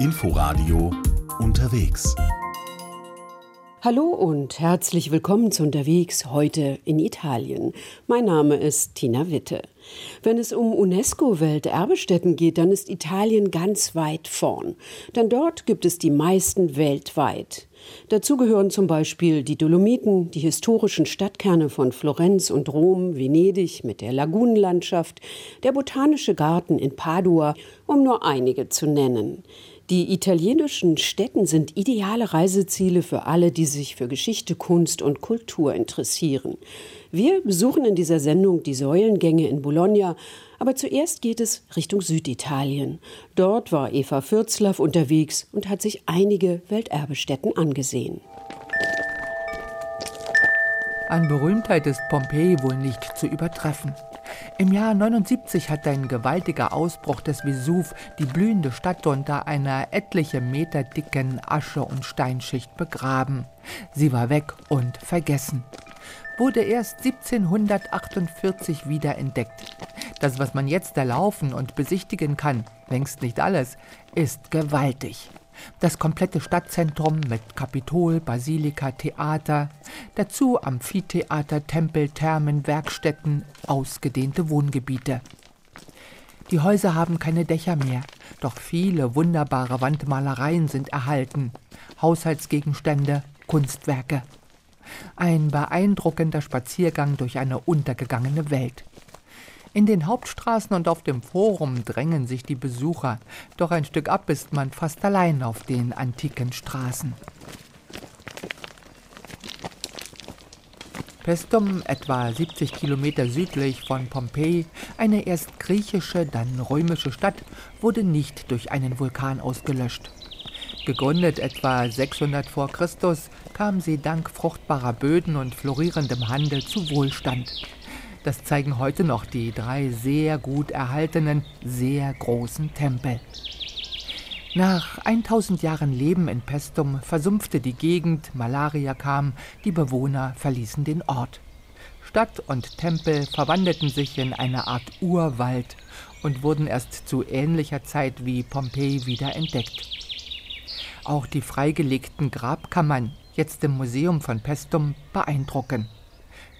Inforadio unterwegs. Hallo und herzlich willkommen zu Unterwegs heute in Italien. Mein Name ist Tina Witte. Wenn es um UNESCO-Welterbestätten geht, dann ist Italien ganz weit vorn. Denn dort gibt es die meisten weltweit. Dazu gehören zum Beispiel die Dolomiten, die historischen Stadtkerne von Florenz und Rom, Venedig mit der Lagunenlandschaft, der Botanische Garten in Padua, um nur einige zu nennen. Die italienischen Städten sind ideale Reiseziele für alle, die sich für Geschichte, Kunst und Kultur interessieren. Wir besuchen in dieser Sendung die Säulengänge in Bologna, aber zuerst geht es Richtung Süditalien. Dort war Eva Fürzlaff unterwegs und hat sich einige Welterbestätten angesehen. An Berühmtheit ist Pompeji wohl nicht zu übertreffen. Im Jahr 79 hat ein gewaltiger Ausbruch des Vesuv die blühende Stadt unter einer etliche Meter dicken Asche- und Steinschicht begraben. Sie war weg und vergessen. Wurde erst 1748 wieder entdeckt. Das, was man jetzt erlaufen und besichtigen kann, längst nicht alles, ist gewaltig das komplette Stadtzentrum mit Kapitol, Basilika, Theater, dazu Amphitheater, Tempel, Thermen, Werkstätten, ausgedehnte Wohngebiete. Die Häuser haben keine Dächer mehr, doch viele wunderbare Wandmalereien sind erhalten, Haushaltsgegenstände, Kunstwerke. Ein beeindruckender Spaziergang durch eine untergegangene Welt. In den Hauptstraßen und auf dem Forum drängen sich die Besucher, doch ein Stück ab ist man fast allein auf den antiken Straßen. Pestum, etwa 70 Kilometer südlich von Pompeji, eine erst griechische, dann römische Stadt, wurde nicht durch einen Vulkan ausgelöscht. Gegründet etwa 600 vor Christus, kam sie dank fruchtbarer Böden und florierendem Handel zu Wohlstand. Das zeigen heute noch die drei sehr gut erhaltenen, sehr großen Tempel. Nach 1000 Jahren Leben in Pestum versumpfte die Gegend, Malaria kam, die Bewohner verließen den Ort. Stadt und Tempel verwandelten sich in eine Art Urwald und wurden erst zu ähnlicher Zeit wie Pompeji wieder entdeckt. Auch die freigelegten Grabkammern, jetzt im Museum von Pestum, beeindrucken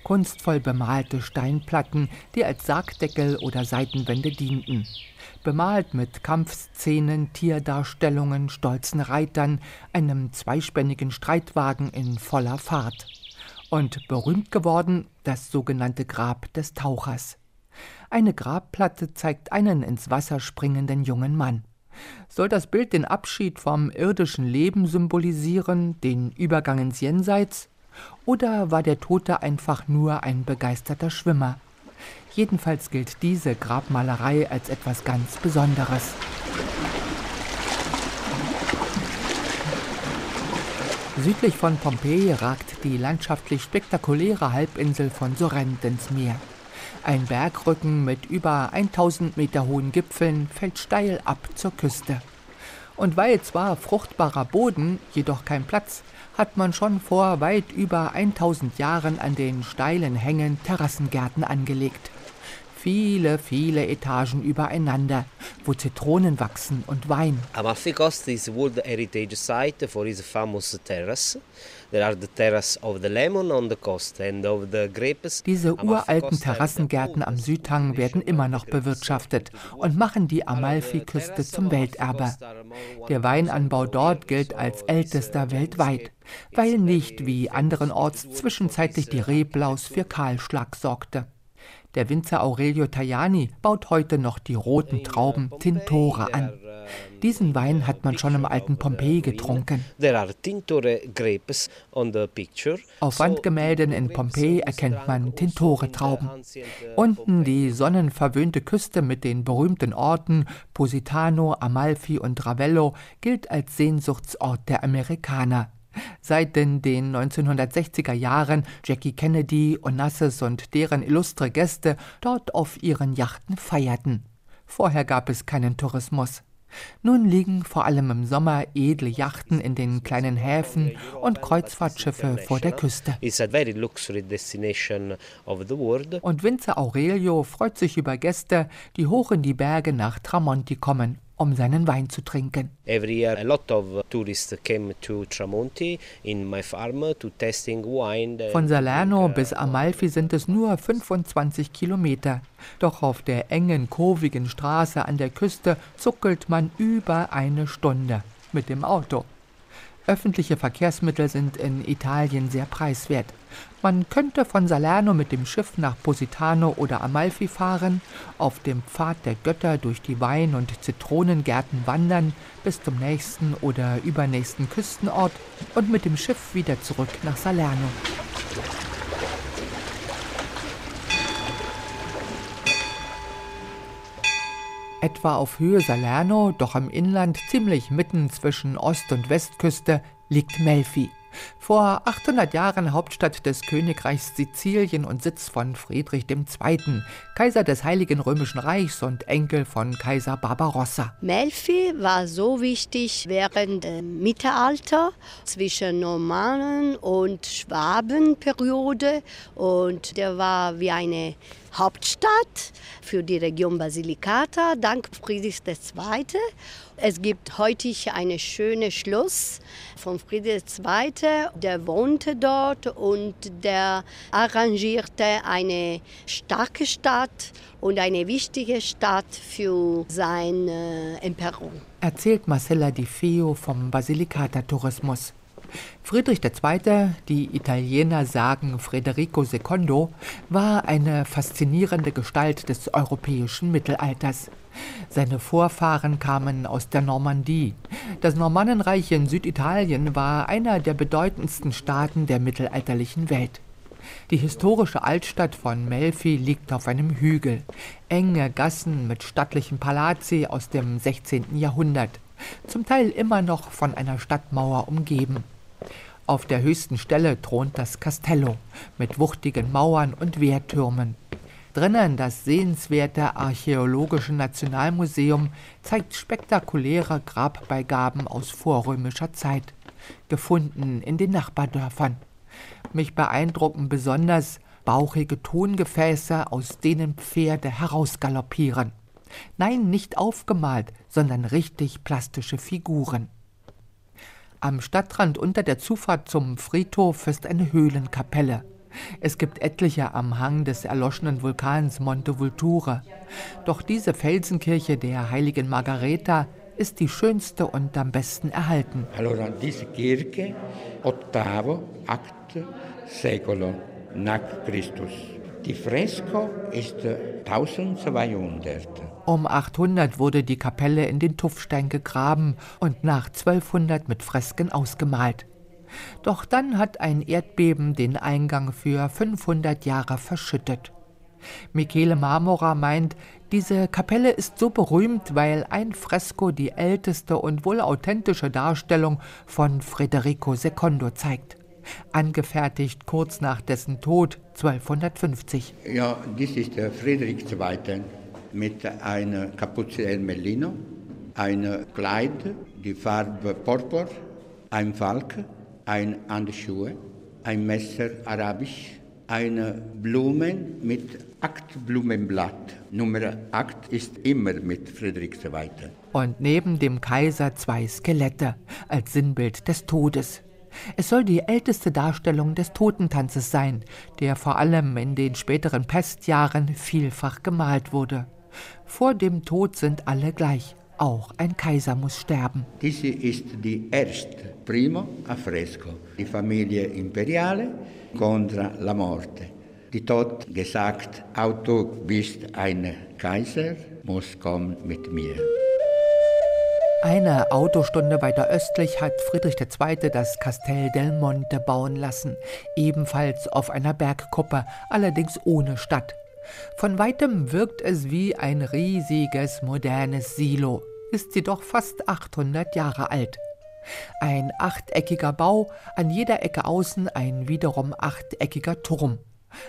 kunstvoll bemalte Steinplatten, die als Sargdeckel oder Seitenwände dienten. Bemalt mit Kampfszenen, Tierdarstellungen, stolzen Reitern, einem zweispännigen Streitwagen in voller Fahrt. Und berühmt geworden das sogenannte Grab des Tauchers. Eine Grabplatte zeigt einen ins Wasser springenden jungen Mann. Soll das Bild den Abschied vom irdischen Leben symbolisieren, den Übergang ins Jenseits? Oder war der Tote einfach nur ein begeisterter Schwimmer? Jedenfalls gilt diese Grabmalerei als etwas ganz Besonderes. Südlich von Pompeji ragt die landschaftlich spektakuläre Halbinsel von Sorrent ins Meer. Ein Bergrücken mit über 1000 Meter hohen Gipfeln fällt steil ab zur Küste. Und weil zwar fruchtbarer Boden, jedoch kein Platz, hat man schon vor weit über 1000 Jahren an den steilen Hängen Terrassengärten angelegt. Viele, viele Etagen übereinander, wo Zitronen wachsen und Wein. Amalfi Coast is World Heritage Site for its famous terrace. Diese uralten Terrassengärten am Südhang werden immer noch bewirtschaftet und machen die Amalfi-Küste zum Welterbe. Der Weinanbau dort gilt als ältester weltweit, weil nicht wie anderenorts zwischenzeitlich die Reblaus für Kahlschlag sorgte. Der Winzer Aurelio Tajani baut heute noch die roten Trauben Tintore an. Diesen Wein hat man schon im alten Pompeji getrunken. Auf Wandgemälden in Pompeji erkennt man Tintore-Trauben. Unten die sonnenverwöhnte Küste mit den berühmten Orten Positano, Amalfi und Ravello gilt als Sehnsuchtsort der Amerikaner. Seit den 1960er Jahren Jackie Kennedy, Onassis und deren illustre Gäste dort auf ihren Yachten feierten. Vorher gab es keinen Tourismus. Nun liegen vor allem im Sommer edle Yachten in den kleinen Häfen und Kreuzfahrtschiffe vor der Küste. Und Winzer Aurelio freut sich über Gäste, die hoch in die Berge nach Tramonti kommen um seinen Wein zu trinken. Every year a lot of tourists came to Tramonti in my farm to testing wine. Von Salerno bis Amalfi sind es nur 25 Kilometer. Doch auf der engen, kurvigen Straße an der Küste zuckelt man über eine Stunde mit dem Auto. Öffentliche Verkehrsmittel sind in Italien sehr preiswert. Man könnte von Salerno mit dem Schiff nach Positano oder Amalfi fahren, auf dem Pfad der Götter durch die Wein- und Zitronengärten wandern bis zum nächsten oder übernächsten Küstenort und mit dem Schiff wieder zurück nach Salerno. Etwa auf Höhe Salerno, doch im Inland ziemlich mitten zwischen Ost- und Westküste, liegt Melfi. Vor 800 Jahren Hauptstadt des Königreichs Sizilien und Sitz von Friedrich II., Kaiser des Heiligen Römischen Reichs und Enkel von Kaiser Barbarossa. Melfi war so wichtig während dem Mittelalter zwischen Normannen und Schwabenperiode und der war wie eine Hauptstadt für die Region Basilicata dank Friedrichs II. Es gibt heute ein schönes Schloss von Friedrich II. Der wohnte dort und der arrangierte eine starke Stadt und eine wichtige Stadt für seine Emperung. Erzählt Marcella Di Feo vom Basilicata-Tourismus. Friedrich II., die Italiener sagen Federico II., war eine faszinierende Gestalt des europäischen Mittelalters. Seine Vorfahren kamen aus der Normandie. Das Normannenreich in Süditalien war einer der bedeutendsten Staaten der mittelalterlichen Welt. Die historische Altstadt von Melfi liegt auf einem Hügel. Enge Gassen mit stattlichen Palazzi aus dem 16. Jahrhundert, zum Teil immer noch von einer Stadtmauer umgeben. Auf der höchsten Stelle thront das Castello mit wuchtigen Mauern und Wehrtürmen. Drinnen das sehenswerte Archäologische Nationalmuseum zeigt spektakuläre Grabbeigaben aus vorrömischer Zeit, gefunden in den Nachbardörfern. Mich beeindrucken besonders bauchige Tongefäße, aus denen Pferde herausgaloppieren. Nein, nicht aufgemalt, sondern richtig plastische Figuren. Am Stadtrand unter der Zufahrt zum Friedhof ist eine Höhlenkapelle. Es gibt etliche am Hang des erloschenen Vulkans Monte Vulture. Doch diese Felsenkirche der heiligen Margareta ist die schönste und am besten erhalten. Allora, diese Kirche, ottavo, acht secolo nach Christus. Die Fresko ist 1200. Um 800 wurde die Kapelle in den Tuffstein gegraben und nach 1200 mit Fresken ausgemalt. Doch dann hat ein Erdbeben den Eingang für 500 Jahre verschüttet. Michele Marmora meint, diese Kapelle ist so berühmt, weil ein Fresko die älteste und wohl authentische Darstellung von Federico II zeigt. Angefertigt kurz nach dessen Tod 1250. Ja, dies ist der Friedrich II. mit einer Kapuze El einem Kleid, die Farbe Purpur, ein Falke ein Handschuhe, ein Messer arabisch, eine Blumen mit acht Blumenblatt. Nummer 8 ist immer mit Friedrich II. Und neben dem Kaiser zwei Skelette als Sinnbild des Todes. Es soll die älteste Darstellung des Totentanzes sein, der vor allem in den späteren Pestjahren vielfach gemalt wurde. Vor dem Tod sind alle gleich. Auch ein Kaiser muss sterben. Diese ist die erste Primo Affresco, die Familie Imperiale contra la Morte. Die Tod gesagt, du bist ein Kaiser, muss kommen mit mir. Eine Autostunde weiter östlich hat Friedrich II. das Castel del Monte bauen lassen, ebenfalls auf einer Bergkuppe, allerdings ohne Stadt. Von weitem wirkt es wie ein riesiges modernes Silo, ist sie doch fast 800 Jahre alt. Ein achteckiger Bau, an jeder Ecke außen ein wiederum achteckiger Turm.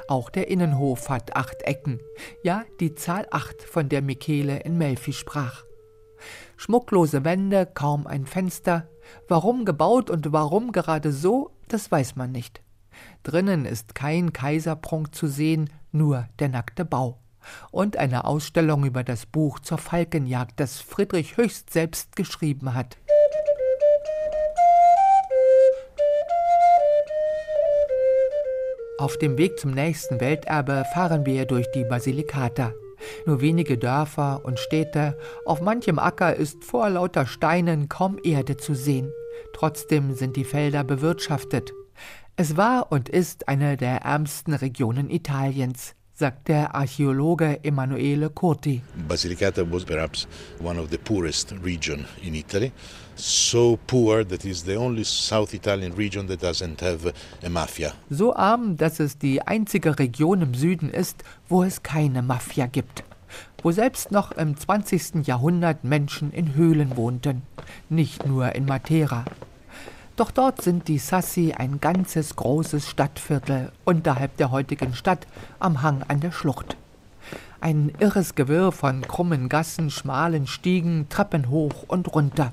Auch der Innenhof hat acht Ecken, ja die Zahl acht, von der Michele in Melfi sprach. Schmucklose Wände, kaum ein Fenster. Warum gebaut und warum gerade so, das weiß man nicht. Drinnen ist kein Kaiserprunk zu sehen, nur der nackte Bau. und eine Ausstellung über das Buch zur Falkenjagd, das Friedrich Höchst selbst geschrieben hat. Auf dem Weg zum nächsten Welterbe fahren wir durch die Basilikata. Nur wenige Dörfer und Städte, auf manchem Acker ist vor lauter Steinen kaum Erde zu sehen. Trotzdem sind die Felder bewirtschaftet. Es war und ist eine der ärmsten Regionen Italiens sagt der Archäologe Emanuele Curti. Basilicata was perhaps one of the poorest region in Italy. So poor that is the only South Italian region that doesn't have a mafia. So arm, dass es die einzige Region im Süden ist, wo es keine Mafia gibt. Wo selbst noch im 20. Jahrhundert Menschen in Höhlen wohnten, nicht nur in Matera. Doch dort sind die Sassi ein ganzes großes Stadtviertel unterhalb der heutigen Stadt am Hang an der Schlucht. Ein irres Gewirr von krummen Gassen, schmalen Stiegen, Treppen hoch und runter.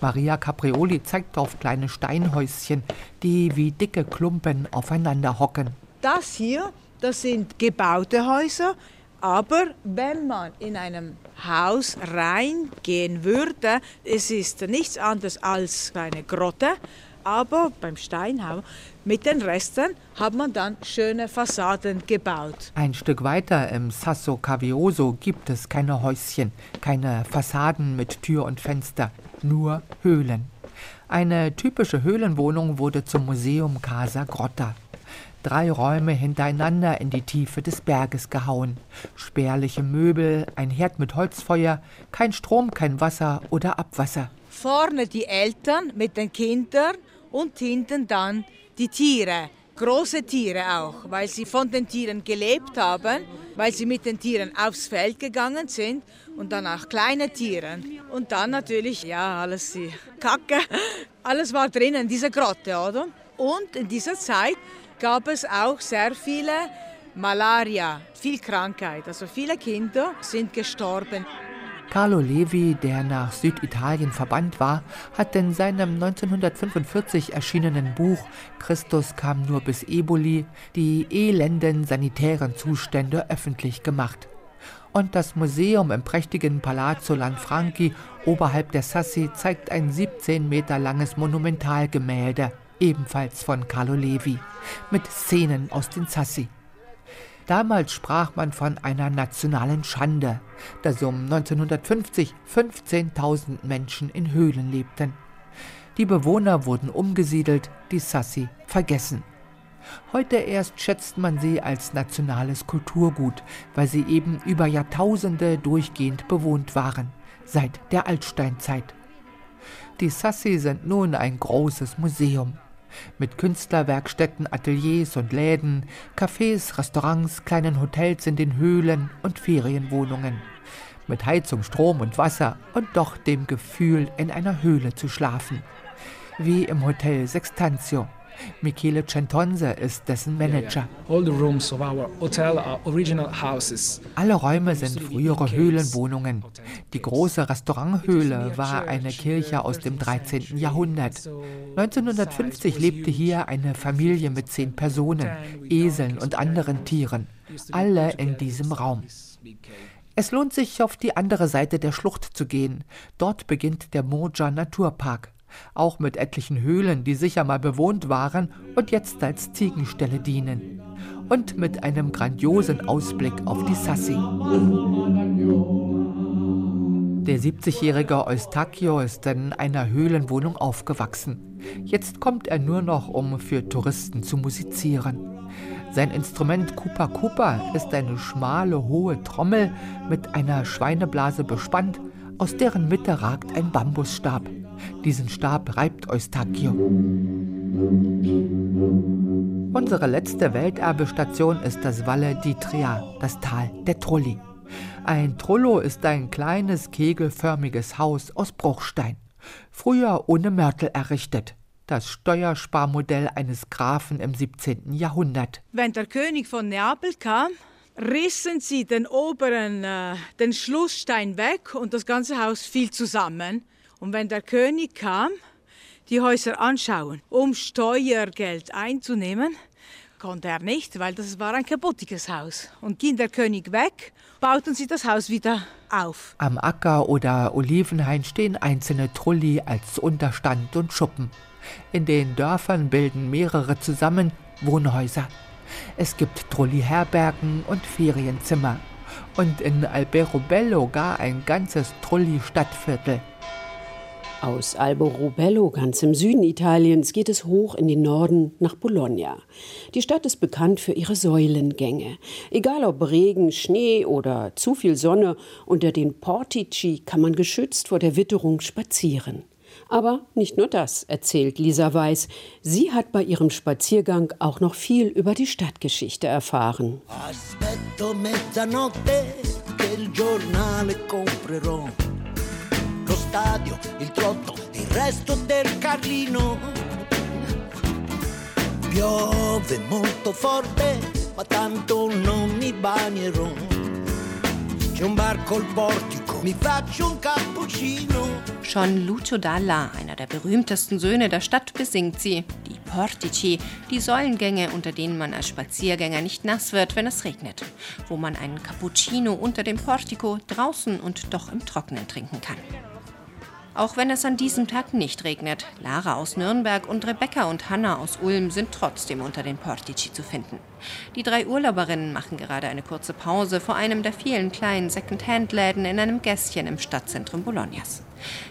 Maria Caprioli zeigt auf kleine Steinhäuschen, die wie dicke Klumpen aufeinander hocken. Das hier, das sind gebaute Häuser, aber wenn man in einem Haus reingehen würde, es ist nichts anderes als eine Grotte, aber beim Steinhau mit den Resten hat man dann schöne Fassaden gebaut. Ein Stück weiter im Sasso Cavioso gibt es keine Häuschen, keine Fassaden mit Tür und Fenster, nur Höhlen. Eine typische Höhlenwohnung wurde zum Museum Casa Grotta drei Räume hintereinander in die Tiefe des Berges gehauen. Spärliche Möbel, ein Herd mit Holzfeuer, kein Strom, kein Wasser oder Abwasser. Vorne die Eltern mit den Kindern und hinten dann die Tiere. Große Tiere auch, weil sie von den Tieren gelebt haben, weil sie mit den Tieren aufs Feld gegangen sind und dann auch kleine Tiere. Und dann natürlich, ja, alles die Kacke, alles war drinnen, diese Grotte, oder? Und in dieser Zeit gab es auch sehr viele Malaria, viel Krankheit. Also viele Kinder sind gestorben. Carlo Levi, der nach Süditalien verbannt war, hat in seinem 1945 erschienenen Buch Christus kam nur bis Eboli die elenden sanitären Zustände öffentlich gemacht. Und das Museum im prächtigen Palazzo Lanfranchi oberhalb der Sassi zeigt ein 17 Meter langes Monumentalgemälde ebenfalls von Carlo Levi, mit Szenen aus den Sassi. Damals sprach man von einer nationalen Schande, dass um 1950 15.000 Menschen in Höhlen lebten. Die Bewohner wurden umgesiedelt, die Sassi vergessen. Heute erst schätzt man sie als nationales Kulturgut, weil sie eben über Jahrtausende durchgehend bewohnt waren, seit der Altsteinzeit. Die Sassi sind nun ein großes Museum mit Künstlerwerkstätten, Ateliers und Läden, Cafés, Restaurants, kleinen Hotels in den Höhlen und Ferienwohnungen. Mit Heizung, Strom und Wasser und doch dem Gefühl, in einer Höhle zu schlafen. Wie im Hotel Sextantio Michele Centonse ist dessen Manager. Alle Räume sind frühere Höhlenwohnungen. Die große Restauranthöhle war eine Kirche aus dem 13. Jahrhundert. 1950 lebte hier eine Familie mit zehn Personen, Eseln und anderen Tieren. Alle in diesem Raum. Es lohnt sich, auf die andere Seite der Schlucht zu gehen. Dort beginnt der Moja Naturpark auch mit etlichen Höhlen, die sicher mal bewohnt waren und jetzt als Ziegenställe dienen. Und mit einem grandiosen Ausblick auf die Sassi. Der 70-jährige Eustachio ist in einer Höhlenwohnung aufgewachsen. Jetzt kommt er nur noch, um für Touristen zu musizieren. Sein Instrument Kupa Kupa ist eine schmale, hohe Trommel mit einer Schweineblase bespannt, aus deren Mitte ragt ein Bambusstab. Diesen Stab reibt Eustachio. Unsere letzte Welterbestation ist das Valle d'Itria, das Tal der Trulli. Ein Trullo ist ein kleines kegelförmiges Haus aus Bruchstein, früher ohne Mörtel errichtet. Das Steuersparmodell eines Grafen im 17. Jahrhundert. Wenn der König von Neapel kam, rissen sie den oberen, äh, den Schlussstein weg und das ganze Haus fiel zusammen. Und wenn der König kam, die Häuser anschauen, um Steuergeld einzunehmen, konnte er nicht, weil das war ein kaputtes Haus. Und ging der König weg, bauten sie das Haus wieder auf. Am Acker oder Olivenhain stehen einzelne Trulli als Unterstand und Schuppen. In den Dörfern bilden mehrere zusammen Wohnhäuser. Es gibt Trulli-Herbergen und Ferienzimmer. Und in Alberobello gar ein ganzes Trulli-Stadtviertel. Aus Alberobello, ganz im Süden Italiens, geht es hoch in den Norden nach Bologna. Die Stadt ist bekannt für ihre Säulengänge. Egal ob Regen, Schnee oder zu viel Sonne, unter den Portici kann man geschützt vor der Witterung spazieren. Aber nicht nur das, erzählt Lisa Weiß. Sie hat bei ihrem Spaziergang auch noch viel über die Stadtgeschichte erfahren. Aspetto mezzanotte che il giornale comprerò stadio, il trotto, il resto del Carlino. Piove molto forte, ma tanto non mi bagnerò. C'è un bar col portico, mi faccio un cappuccino. Schon Lucio Dalla, einer der berühmtesten Söhne der Stadt, besingt sie. Die Portici, die Säulengänge, unter denen man als Spaziergänger nicht nass wird, wenn es regnet. Wo man einen Cappuccino unter dem Portico draußen und doch im Trockenen trinken kann. Auch wenn es an diesem Tag nicht regnet, Lara aus Nürnberg und Rebecca und Hanna aus Ulm sind trotzdem unter den Portici zu finden. Die drei Urlauberinnen machen gerade eine kurze Pause vor einem der vielen kleinen Second-Hand-Läden in einem Gässchen im Stadtzentrum Bolognas.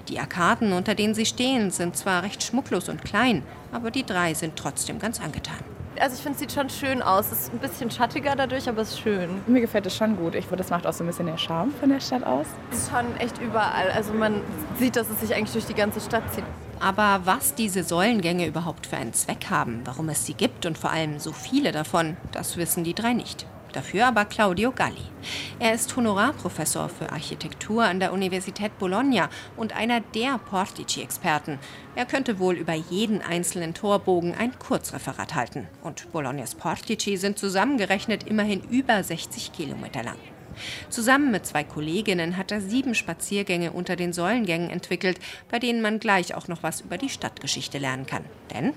Die Arkaden, unter denen sie stehen, sind zwar recht schmucklos und klein, aber die drei sind trotzdem ganz angetan. Also ich finde, es sieht schon schön aus. Es ist ein bisschen schattiger dadurch, aber es ist schön. Mir gefällt es schon gut. Ich finde, das macht auch so ein bisschen den Charme von der Stadt aus. Es ist schon echt überall. Also man sieht, dass es sich eigentlich durch die ganze Stadt zieht. Aber was diese Säulengänge überhaupt für einen Zweck haben, warum es sie gibt und vor allem so viele davon, das wissen die drei nicht. Dafür aber Claudio Galli. Er ist Honorarprofessor für Architektur an der Universität Bologna und einer der Portici-Experten. Er könnte wohl über jeden einzelnen Torbogen ein Kurzreferat halten. Und Bolognas Portici sind zusammengerechnet immerhin über 60 Kilometer lang. Zusammen mit zwei Kolleginnen hat er sieben Spaziergänge unter den Säulengängen entwickelt, bei denen man gleich auch noch was über die Stadtgeschichte lernen kann. Denn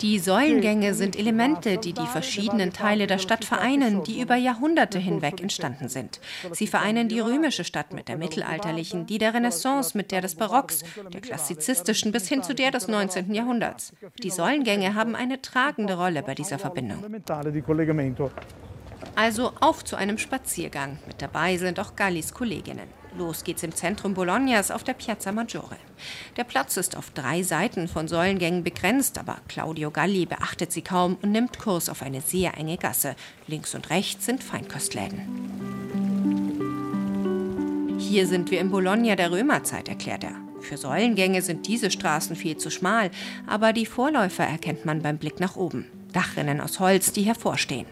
die Säulengänge sind Elemente, die die verschiedenen Teile der Stadt vereinen, die über Jahrhunderte hinweg entstanden sind. Sie vereinen die römische Stadt mit der mittelalterlichen, die der Renaissance mit der des Barocks, der klassizistischen bis hin zu der des 19. Jahrhunderts. Die Säulengänge haben eine tragende Rolle bei dieser Verbindung. Also auf zu einem Spaziergang. Mit dabei sind auch Gallis Kolleginnen. Los geht's im Zentrum Bolognas auf der Piazza Maggiore. Der Platz ist auf drei Seiten von Säulengängen begrenzt, aber Claudio Galli beachtet sie kaum und nimmt Kurs auf eine sehr enge Gasse. Links und rechts sind Feinkostläden. Hier sind wir in Bologna der Römerzeit, erklärt er. Für Säulengänge sind diese Straßen viel zu schmal, aber die Vorläufer erkennt man beim Blick nach oben. Dachrinnen aus Holz, die hervorstehen.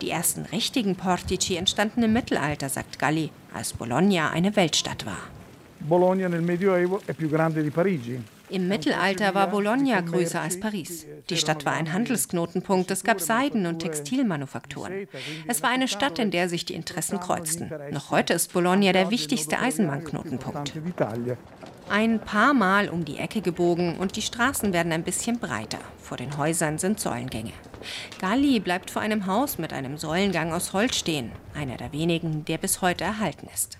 Die ersten richtigen Portici entstanden im Mittelalter, sagt Galli, als Bologna eine Weltstadt war. Bologna nel Medioevo è più grande di Parigi. Im Mittelalter war Bologna größer als Paris. Die Stadt war ein Handelsknotenpunkt, es gab Seiden- und Textilmanufakturen. Es war eine Stadt, in der sich die Interessen kreuzten. Noch heute ist Bologna der wichtigste Eisenbahnknotenpunkt. Ein paar Mal um die Ecke gebogen und die Straßen werden ein bisschen breiter. Vor den Häusern sind Säulengänge. Galli bleibt vor einem Haus mit einem Säulengang aus Holz stehen, einer der wenigen, der bis heute erhalten ist.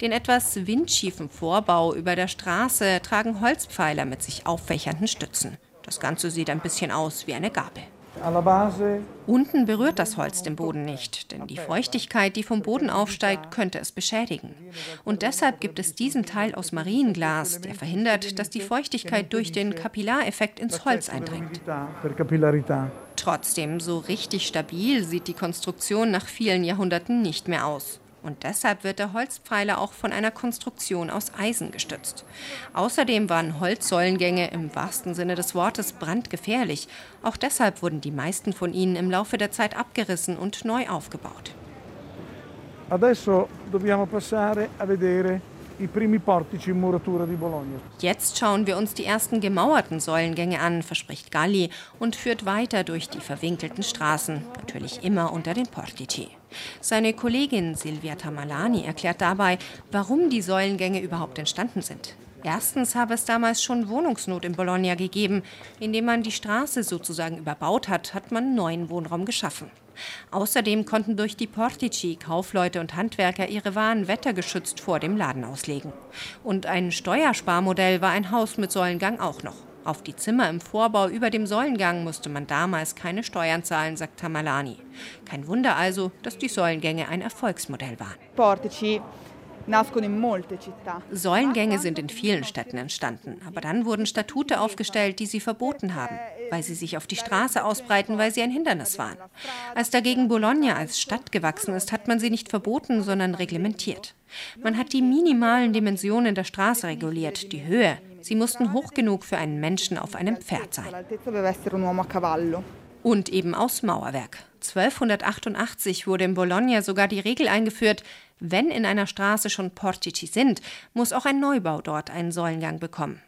Den etwas windschiefen Vorbau über der Straße tragen Holzpfeiler mit sich auffächernden Stützen. Das Ganze sieht ein bisschen aus wie eine Gabel. Unten berührt das Holz den Boden nicht, denn die Feuchtigkeit, die vom Boden aufsteigt, könnte es beschädigen. Und deshalb gibt es diesen Teil aus Marienglas, der verhindert, dass die Feuchtigkeit durch den Kapillareffekt ins Holz eindringt. Trotzdem, so richtig stabil sieht die Konstruktion nach vielen Jahrhunderten nicht mehr aus. Und deshalb wird der Holzpfeiler auch von einer Konstruktion aus Eisen gestützt. Außerdem waren Holzsäulengänge im wahrsten Sinne des Wortes brandgefährlich. Auch deshalb wurden die meisten von ihnen im Laufe der Zeit abgerissen und neu aufgebaut. Adesso dobbiamo passare a vedere Jetzt schauen wir uns die ersten gemauerten Säulengänge an, verspricht Galli und führt weiter durch die verwinkelten Straßen, natürlich immer unter den Portici. Seine Kollegin Silvia Tamalani erklärt dabei, warum die Säulengänge überhaupt entstanden sind. Erstens habe es damals schon Wohnungsnot in Bologna gegeben. Indem man die Straße sozusagen überbaut hat, hat man neuen Wohnraum geschaffen. Außerdem konnten durch die Portici Kaufleute und Handwerker ihre Waren wettergeschützt vor dem Laden auslegen. Und ein Steuersparmodell war ein Haus mit Säulengang auch noch. Auf die Zimmer im Vorbau über dem Säulengang musste man damals keine Steuern zahlen, sagt Tamalani. Kein Wunder also, dass die Säulengänge ein Erfolgsmodell waren. Portici Säulengänge sind in vielen Städten entstanden, aber dann wurden Statute aufgestellt, die sie verboten haben, weil sie sich auf die Straße ausbreiten, weil sie ein Hindernis waren. Als dagegen Bologna als Stadt gewachsen ist, hat man sie nicht verboten, sondern reglementiert. Man hat die minimalen Dimensionen der Straße reguliert, die Höhe. Sie mussten hoch genug für einen Menschen auf einem Pferd sein. Und eben aus Mauerwerk. 1288 wurde in Bologna sogar die Regel eingeführt, wenn in einer Straße schon Portici sind, muss auch ein Neubau dort einen Säulengang bekommen.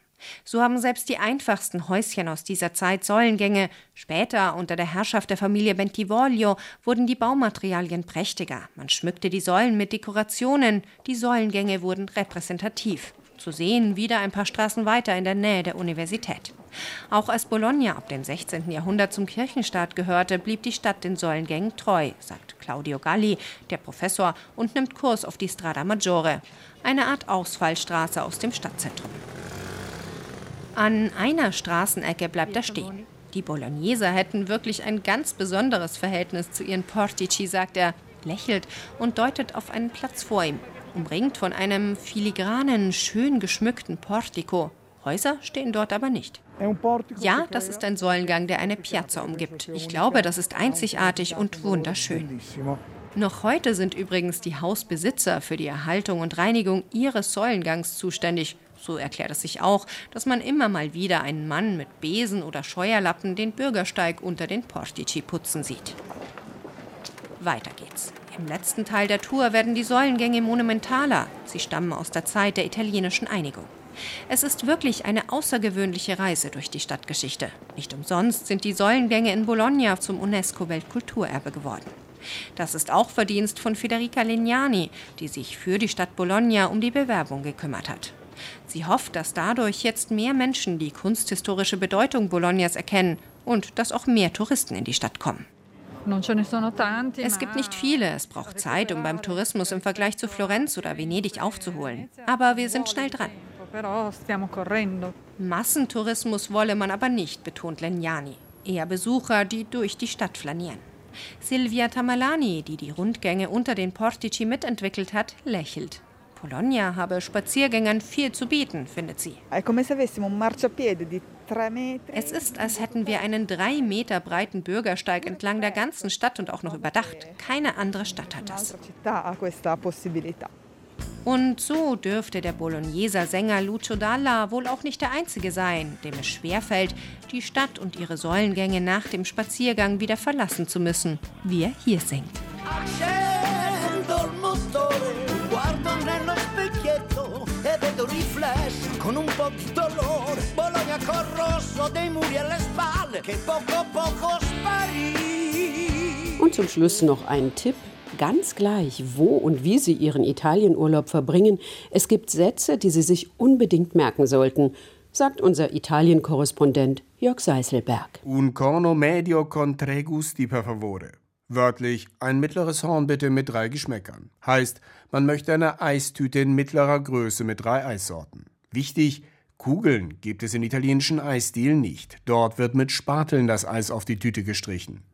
So haben selbst die einfachsten Häuschen aus dieser Zeit Säulengänge. Später, unter der Herrschaft der Familie Bentivoglio, wurden die Baumaterialien prächtiger. Man schmückte die Säulen mit Dekorationen. Die Säulengänge wurden repräsentativ. Zu sehen wieder ein paar Straßen weiter in der Nähe der Universität. Auch als Bologna ab dem 16. Jahrhundert zum Kirchenstaat gehörte, blieb die Stadt den Säulengängen treu, sagt Claudio Galli, der Professor, und nimmt Kurs auf die Strada Maggiore, eine Art Ausfallstraße aus dem Stadtzentrum. An einer Straßenecke bleibt er stehen. Die Bologneser hätten wirklich ein ganz besonderes Verhältnis zu ihren Portici, sagt er, lächelt und deutet auf einen Platz vor ihm, umringt von einem filigranen, schön geschmückten Portico. Häuser stehen dort aber nicht. Ja, das ist ein Säulengang, der eine Piazza umgibt. Ich glaube, das ist einzigartig und wunderschön. Noch heute sind übrigens die Hausbesitzer für die Erhaltung und Reinigung ihres Säulengangs zuständig. So erklärt es sich auch, dass man immer mal wieder einen Mann mit Besen oder Scheuerlappen den Bürgersteig unter den Portici putzen sieht. Weiter geht's. Im letzten Teil der Tour werden die Säulengänge monumentaler. Sie stammen aus der Zeit der italienischen Einigung. Es ist wirklich eine außergewöhnliche Reise durch die Stadtgeschichte. Nicht umsonst sind die Säulengänge in Bologna zum UNESCO-Weltkulturerbe geworden. Das ist auch Verdienst von Federica Legnani, die sich für die Stadt Bologna um die Bewerbung gekümmert hat. Sie hofft, dass dadurch jetzt mehr Menschen die kunsthistorische Bedeutung Bolognas erkennen und dass auch mehr Touristen in die Stadt kommen. Es gibt nicht viele, es braucht Zeit, um beim Tourismus im Vergleich zu Florenz oder Venedig aufzuholen. Aber wir sind schnell dran. Massentourismus wolle man aber nicht, betont Legnani. Eher Besucher, die durch die Stadt flanieren. Silvia Tamalani, die die Rundgänge unter den Portici mitentwickelt hat, lächelt. Bologna habe Spaziergängern viel zu bieten, findet sie. Es ist, als hätten wir einen drei Meter breiten Bürgersteig entlang der ganzen Stadt und auch noch überdacht. Keine andere Stadt hat das. Und so dürfte der Bologneser Sänger Lucio Dalla wohl auch nicht der Einzige sein, dem es schwerfällt, die Stadt und ihre Säulengänge nach dem Spaziergang wieder verlassen zu müssen, wie er hier singt. Und zum Schluss noch ein Tipp ganz gleich, wo und wie Sie Ihren Italienurlaub verbringen, es gibt Sätze, die Sie sich unbedingt merken sollten, sagt unser Italien-Korrespondent Jörg Seiselberg. Un corno medio con tre gusti per favore. Wörtlich ein mittleres Horn bitte mit drei Geschmäckern. Heißt, man möchte eine Eistüte in mittlerer Größe mit drei Eissorten. Wichtig, Kugeln gibt es in italienischen Eisstilen nicht. Dort wird mit Spateln das Eis auf die Tüte gestrichen.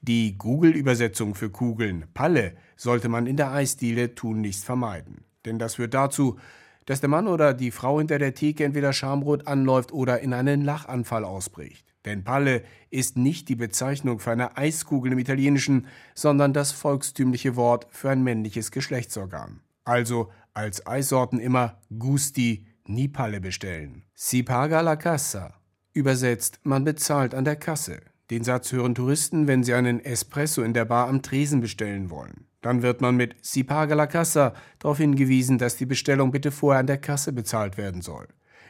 Die Google-Übersetzung für Kugeln, Palle, sollte man in der Eisdiele tunlichst vermeiden. Denn das führt dazu, dass der Mann oder die Frau hinter der Theke entweder schamrot anläuft oder in einen Lachanfall ausbricht. Denn Palle ist nicht die Bezeichnung für eine Eiskugel im Italienischen, sondern das volkstümliche Wort für ein männliches Geschlechtsorgan. Also als Eissorten immer Gusti, nie Palle bestellen. Si paga la cassa. Übersetzt, man bezahlt an der Kasse. Den Satz hören Touristen, wenn sie einen Espresso in der Bar am Tresen bestellen wollen. Dann wird man mit Si paga la casa darauf hingewiesen, dass die Bestellung bitte vorher an der Kasse bezahlt werden soll.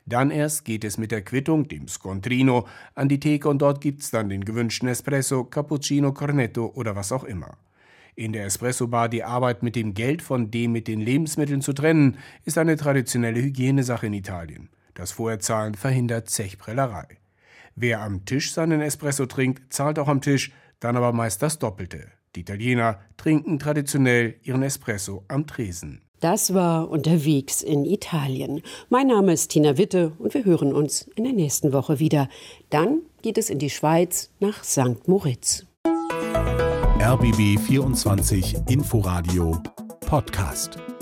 Dann erst geht es mit der Quittung, dem Scontrino, an die Theke und dort gibt's dann den gewünschten Espresso, Cappuccino, Cornetto oder was auch immer. In der Espresso-Bar die Arbeit mit dem Geld von dem mit den Lebensmitteln zu trennen, ist eine traditionelle Hygienesache in Italien. Das Vorherzahlen verhindert Zechprellerei. Wer am Tisch seinen Espresso trinkt, zahlt auch am Tisch, dann aber meist das Doppelte. Die Italiener trinken traditionell ihren Espresso am Tresen. Das war unterwegs in Italien. Mein Name ist Tina Witte und wir hören uns in der nächsten Woche wieder. Dann geht es in die Schweiz nach St. Moritz. RBB 24 Inforadio Podcast.